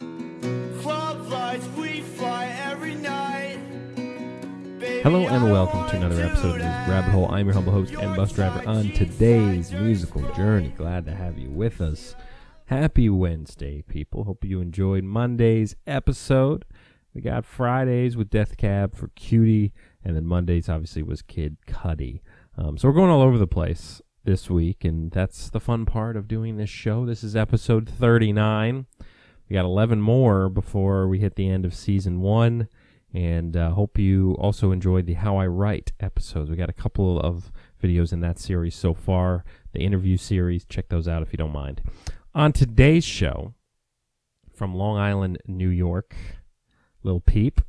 Hello and welcome wanna another episode of. Rabbit Hole. I'm your humble host and bus driver on today's musical journey. Glad to have you with us. Happy Wednesday, people. Hope you enjoyed Monday's episode. We got Fridays with Death Cab for Cutie, and then Mondays obviously was Kid Cudi. Um, so we're going all over the place this week, and that's the fun part of doing this show. This is episode 39. Got 11 more before we hit the end of season one. And uh, hope you also enjoyed the How I Write episodes. We got a couple of videos in that series so far. The interview series, check those out if you don't mind. On today's show, from Long Island, New York, Lil Peep.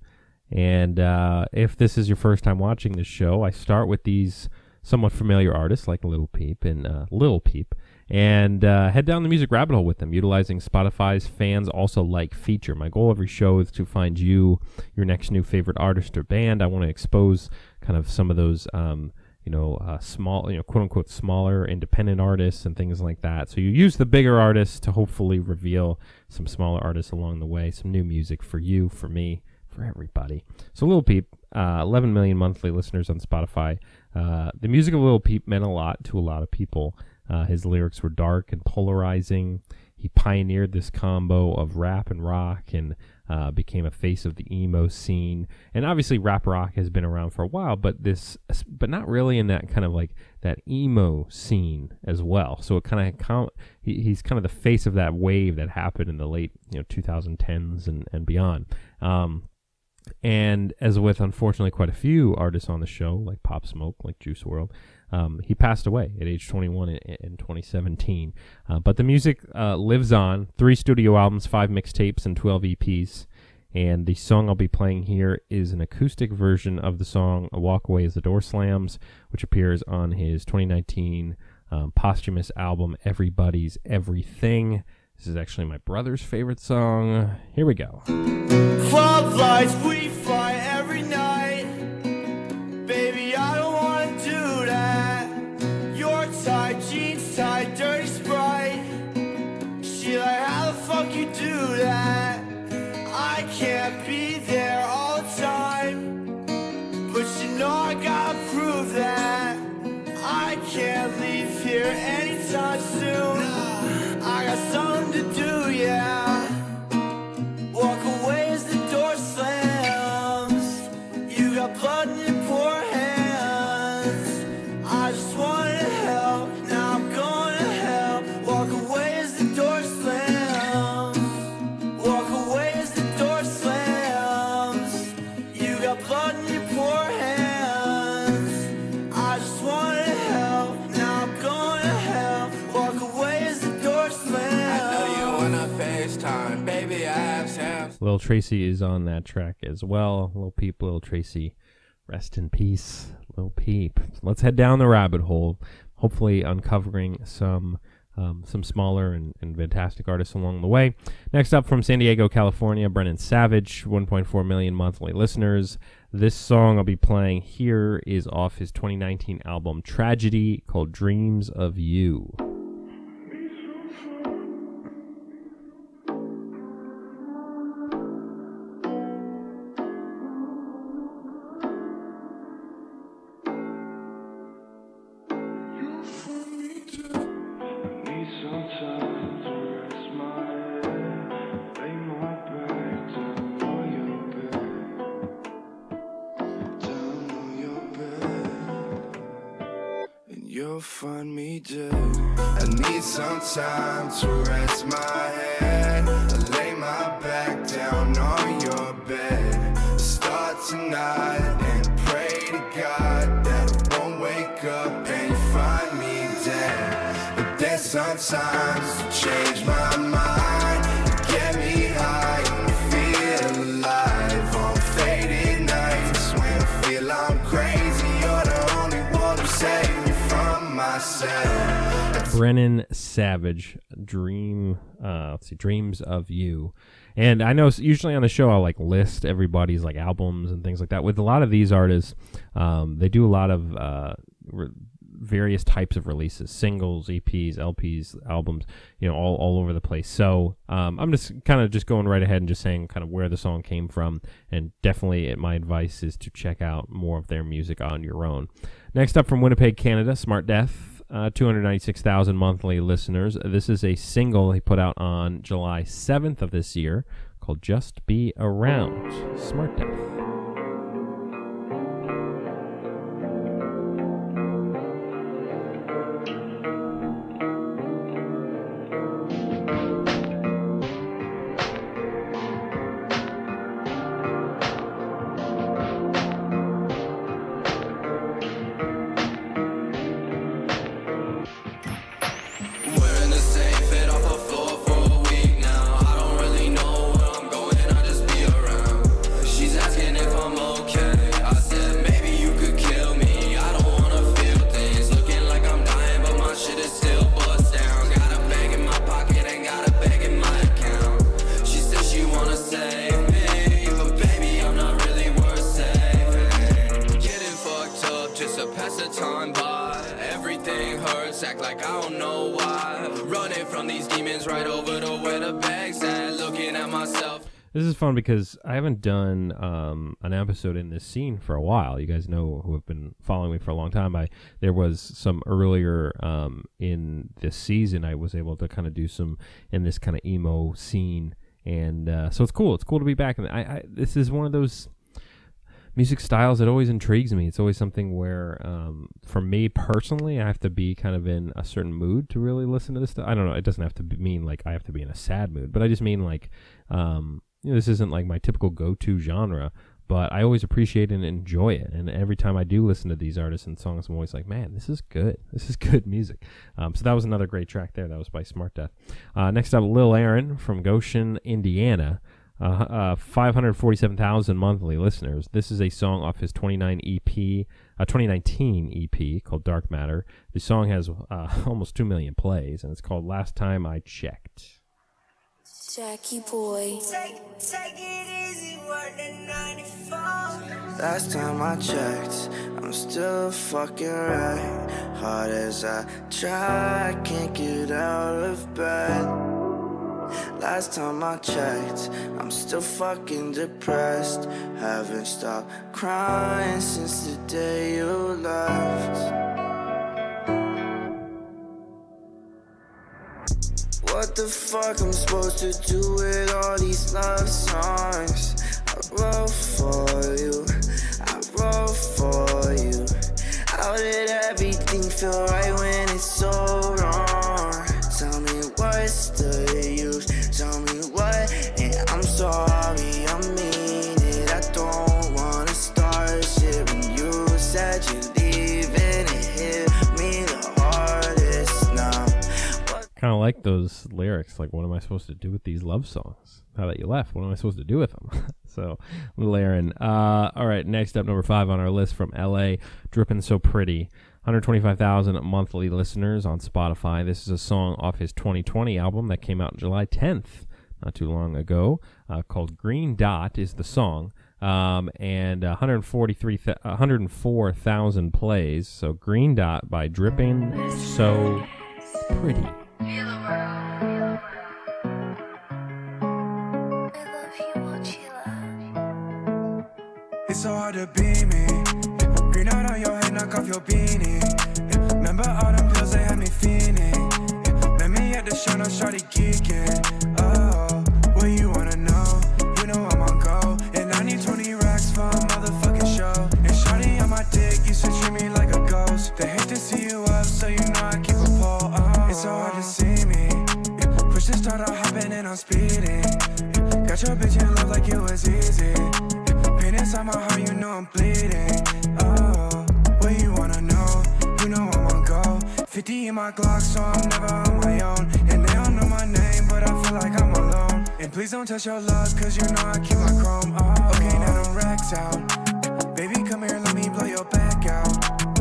And uh, if this is your first time watching this show, I start with these somewhat familiar artists like Little Peep and uh, Lil Peep, and uh, head down the music rabbit hole with them, utilizing Spotify's fans also like feature. My goal every show is to find you your next new favorite artist or band. I want to expose kind of some of those. Um, you know, uh, small, you know, quote unquote, smaller independent artists and things like that. So you use the bigger artists to hopefully reveal some smaller artists along the way, some new music for you, for me, for everybody. So Lil Peep, uh, 11 million monthly listeners on Spotify. Uh, the music of Lil Peep meant a lot to a lot of people. Uh, his lyrics were dark and polarizing. He pioneered this combo of rap and rock and uh, became a face of the emo scene. And obviously, rap rock has been around for a while, but this, but not really in that kind of like that emo scene as well. So it kind of he, he's kind of the face of that wave that happened in the late you know 2010s and and beyond. Um, and as with unfortunately quite a few artists on the show, like Pop Smoke, like Juice WRLD, um, he passed away at age 21 in, in 2017. Uh, but the music uh, lives on. Three studio albums, five mixtapes, and 12 EPs. And the song I'll be playing here is an acoustic version of the song "A Walk Away as the Door Slams," which appears on his 2019 um, posthumous album "Everybody's Everything." This is actually my brother's favorite song. Here we go. Anytime soon. FaceTime, baby. I have. Lil Tracy is on that track as well. Lil Peep, Lil Tracy, rest in peace, Lil Peep. Let's head down the rabbit hole, hopefully uncovering some um, some smaller and, and fantastic artists along the way. Next up from San Diego, California, Brennan Savage, 1.4 million monthly listeners. This song I'll be playing here is off his 2019 album Tragedy called Dreams of You. Find me dead. I need some time to rest my head, I lay my back down on your bed, start tonight and pray to God that I won't wake up and you find me dead. But then sometimes you change my mind, Brennan Savage, Dream. Uh, let's see, Dreams of You. And I know usually on the show I'll like list everybody's like albums and things like that. With a lot of these artists, um, they do a lot of uh, re- various types of releases, singles, EPs, LPs, albums, you know, all, all over the place. So um, I'm just kind of just going right ahead and just saying kind of where the song came from. And definitely uh, my advice is to check out more of their music on your own. Next up from Winnipeg, Canada, Smart Death. Uh, 296,000 monthly listeners. This is a single he put out on July 7th of this year called Just Be Around. Smart Death. This is fun because I haven't done um, an episode in this scene for a while. You guys know who have been following me for a long time. I there was some earlier um, in this season. I was able to kind of do some in this kind of emo scene, and uh, so it's cool. It's cool to be back. And I, I this is one of those music styles that always intrigues me. It's always something where, um, for me personally, I have to be kind of in a certain mood to really listen to this stuff. I don't know. It doesn't have to be, mean like I have to be in a sad mood, but I just mean like, um, you know, this isn't like my typical go-to genre, but I always appreciate and enjoy it. And every time I do listen to these artists and songs, I'm always like, man, this is good. This is good music. Um, so that was another great track there. That was by Smart Death. Uh, next up, Lil Aaron from Goshen, Indiana. Uh, uh, 547,000 monthly listeners. This is a song off his 29 EP, uh, 2019 EP called Dark Matter. The song has uh, almost 2 million plays, and it's called Last Time I Checked. Jackie boy. Take, take it easy, work 94. Last time I checked, I'm still fucking right. Hard as I try, I can't get out of bed. Last time I checked, I'm still fucking depressed. Haven't stopped crying since the day you left. What the fuck I'm supposed to do with all these love songs? I wrote for you, I wrote for you. How did everything feel right when I kind of like those lyrics. Like, what am I supposed to do with these love songs? Now that you left, what am I supposed to do with them? so, Lil Aaron. Uh, all right, next up, number five on our list from LA, Dripping So Pretty. 125,000 monthly listeners on Spotify. This is a song off his 2020 album that came out July 10th, not too long ago, uh, called Green Dot is the song. Um, and 143, th- 104,000 plays. So Green Dot by Dripping So Pretty. It's so hard to be me. Green out on your head, knock off your beanie. Remember all them pills they had me fiending. Met me at the show, no shorty geeking. Starter, hopping and I'm speeding. Got your bitch in love like it was easy. Pain inside my heart, you know I'm bleeding. Oh, what you wanna know? You know I'm on go. 50 in my Glock, so I'm never on my own. And they don't know my name, but I feel like I'm alone. And please don't touch your luck, cause you know I keep my chrome. Oh, okay, now them racks out.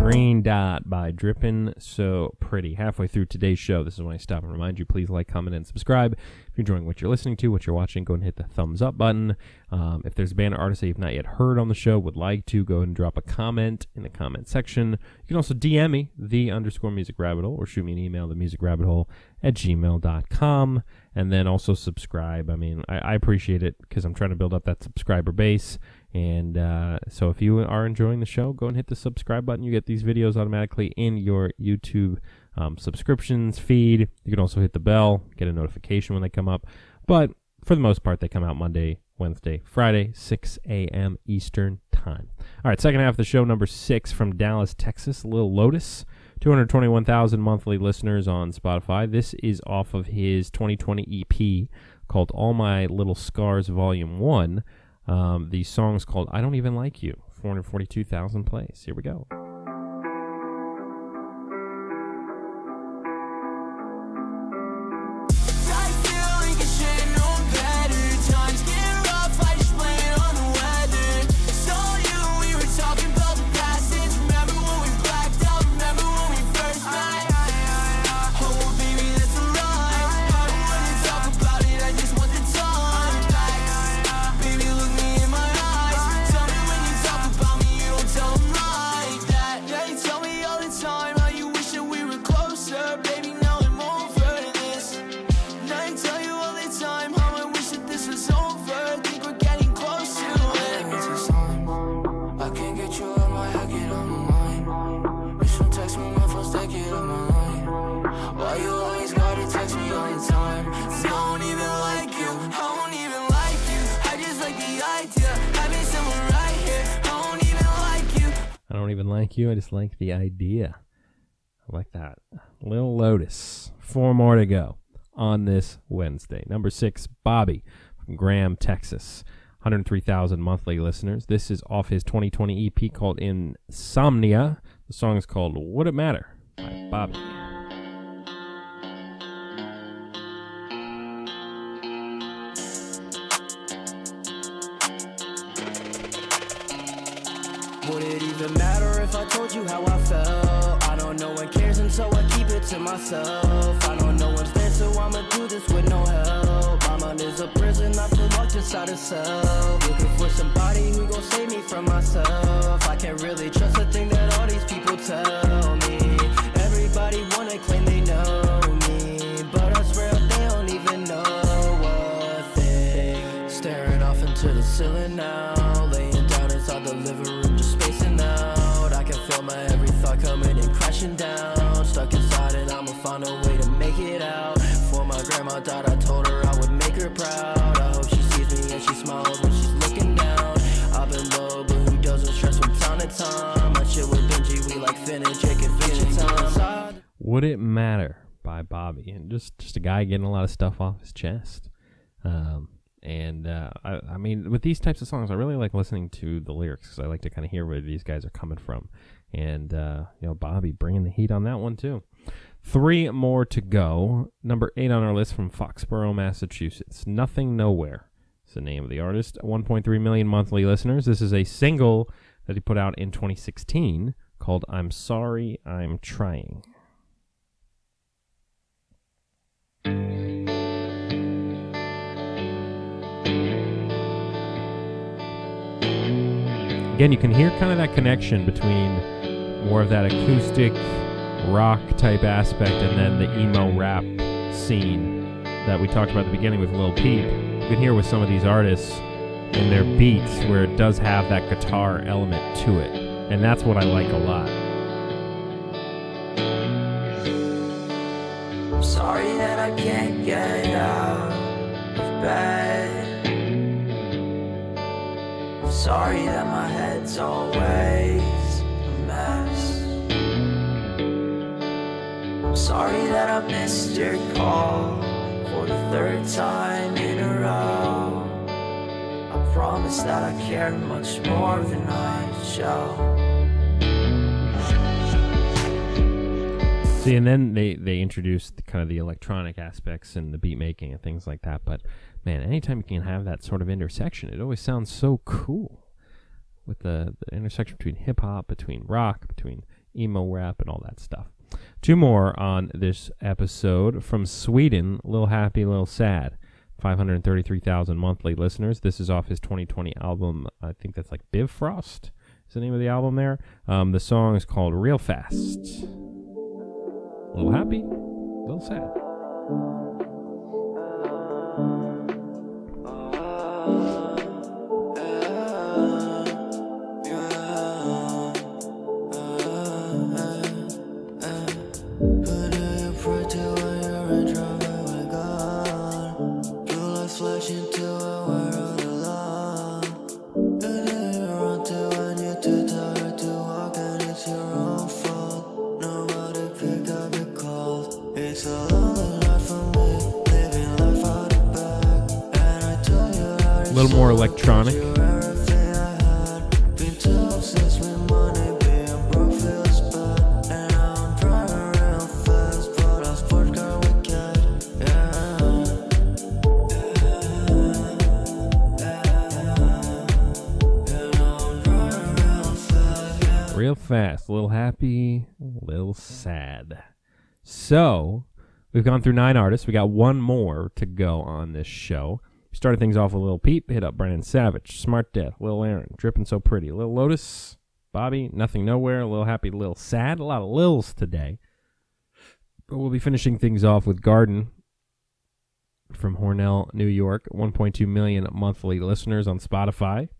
Green Dot by Drippin' So Pretty. Halfway through today's show, this is when I stop and remind you please like, comment, and subscribe. If you're enjoying what you're listening to, what you're watching, go and hit the thumbs up button. Um, if there's a band or artist that you've not yet heard on the show, would like to, go and drop a comment in the comment section. You can also DM me, the underscore music rabbit hole, or shoot me an email, the music rabbit hole at gmail.com. And then also subscribe. I mean, I, I appreciate it because I'm trying to build up that subscriber base. And uh, so if you are enjoying the show, go and hit the subscribe button. You get these videos automatically in your YouTube um, subscriptions feed. You can also hit the bell, get a notification when they come up. But for the most part, they come out Monday, Wednesday, Friday, 6 a.m. Eastern Time. All right, second half of the show, number six from Dallas, Texas, Lil Lotus. 221,000 monthly listeners on Spotify. This is off of his 2020 EP called All My Little Scars Volume 1. Um, the song's called I Don't Even Like You. 442,000 plays. Here we go. Even like you. I just like the idea. I like that. Little Lotus. Four more to go on this Wednesday. Number six, Bobby from Graham, Texas. 103,000 monthly listeners. This is off his 2020 EP called Insomnia. The song is called Would It Matter by Bobby. Would it even matter if I told you how I felt? I don't know one cares and so I keep it to myself. I don't know what's there, so I'ma do this with no help. My mind is a prison, I feel locked inside a cell. Looking for somebody who gon' save me from myself. I can't really trust a thing that all these people tell me. Everybody wanna claim they know me, but I swear they don't even know a thing. Staring off into the ceiling now, laying down inside the living room, my every thought coming and crashing down. Stuck inside, and I'ma find a way to make it out. Before my grandma died, I told her I would make her proud. I hope she sees me and she smiles when she's looking down. I've been low, but who doesn't stress from time to time? My shit with Benji, we like Finn and Jake and Finch time. Would It Matter by Bobby. And just, just a guy getting a lot of stuff off his chest. Um, and uh, I, I mean, with these types of songs, I really like listening to the lyrics because I like to kind of hear where these guys are coming from. And, uh, you know, Bobby bringing the heat on that one, too. Three more to go. Number eight on our list from Foxborough, Massachusetts. Nothing Nowhere is the name of the artist. 1.3 million monthly listeners. This is a single that he put out in 2016 called I'm Sorry I'm Trying. Again, you can hear kind of that connection between more of that acoustic rock type aspect and then the emo rap scene that we talked about at the beginning with Lil Peep. You can hear with some of these artists in their beats where it does have that guitar element to it. And that's what I like a lot. I'm sorry that I can't get out of bed. Sorry that my head's always a mess. I'm sorry that I missed your call for the third time in a row. I promise that I care much more than I show. See, and then they they introduced kind of the electronic aspects and the beat making and things like that. But man, anytime you can have that sort of intersection, it always sounds so cool. With the, the intersection between hip hop, between rock, between emo rap, and all that stuff. Two more on this episode from Sweden, Little Happy, Little Sad. 533,000 monthly listeners. This is off his 2020 album. I think that's like Bifrost is the name of the album there. Um, the song is called Real Fast. Little happy, little sad. Real fast, a little happy, a little sad. So, we've gone through nine artists. We got one more to go on this show. We started things off with Lil Peep, hit up Brennan Savage, Smart Death, Lil Aaron, Drippin' So Pretty, Lil Lotus, Bobby, Nothing Nowhere, a Little Happy, Lil Sad. A lot of Lils today. But we'll be finishing things off with Guardin from Hornell, New York. 1.2 million monthly listeners on Spotify.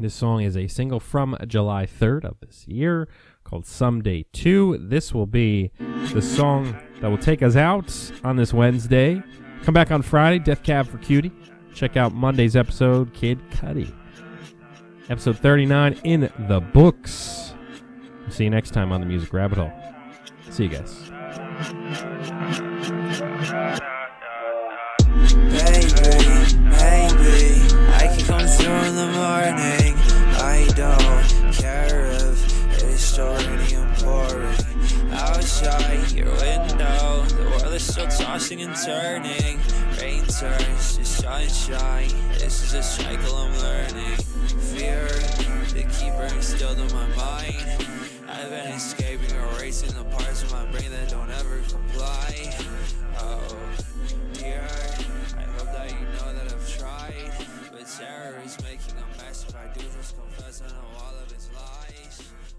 This song is a single from July 3rd of this year called Someday 2. This will be the song that will take us out on this Wednesday. Come back on Friday, Death Cab for Cutie. Check out Monday's episode, Kid Cudi. Episode 39 in the books. See you next time on the Music Rabbit Hole. See you guys. Baby, maybe I can come through in the morning. Don't care if it's and pouring. Outside your window, the world is still tossing and turning. Rain turns to sunshine. This is a cycle I'm learning. Fear, the keeper instilled in my mind. I've been escaping, erasing the parts of my brain that don't ever comply. Oh, dear, I hope that you know that I've tried. But terror is making a mess if I do just confess I know all of his lies.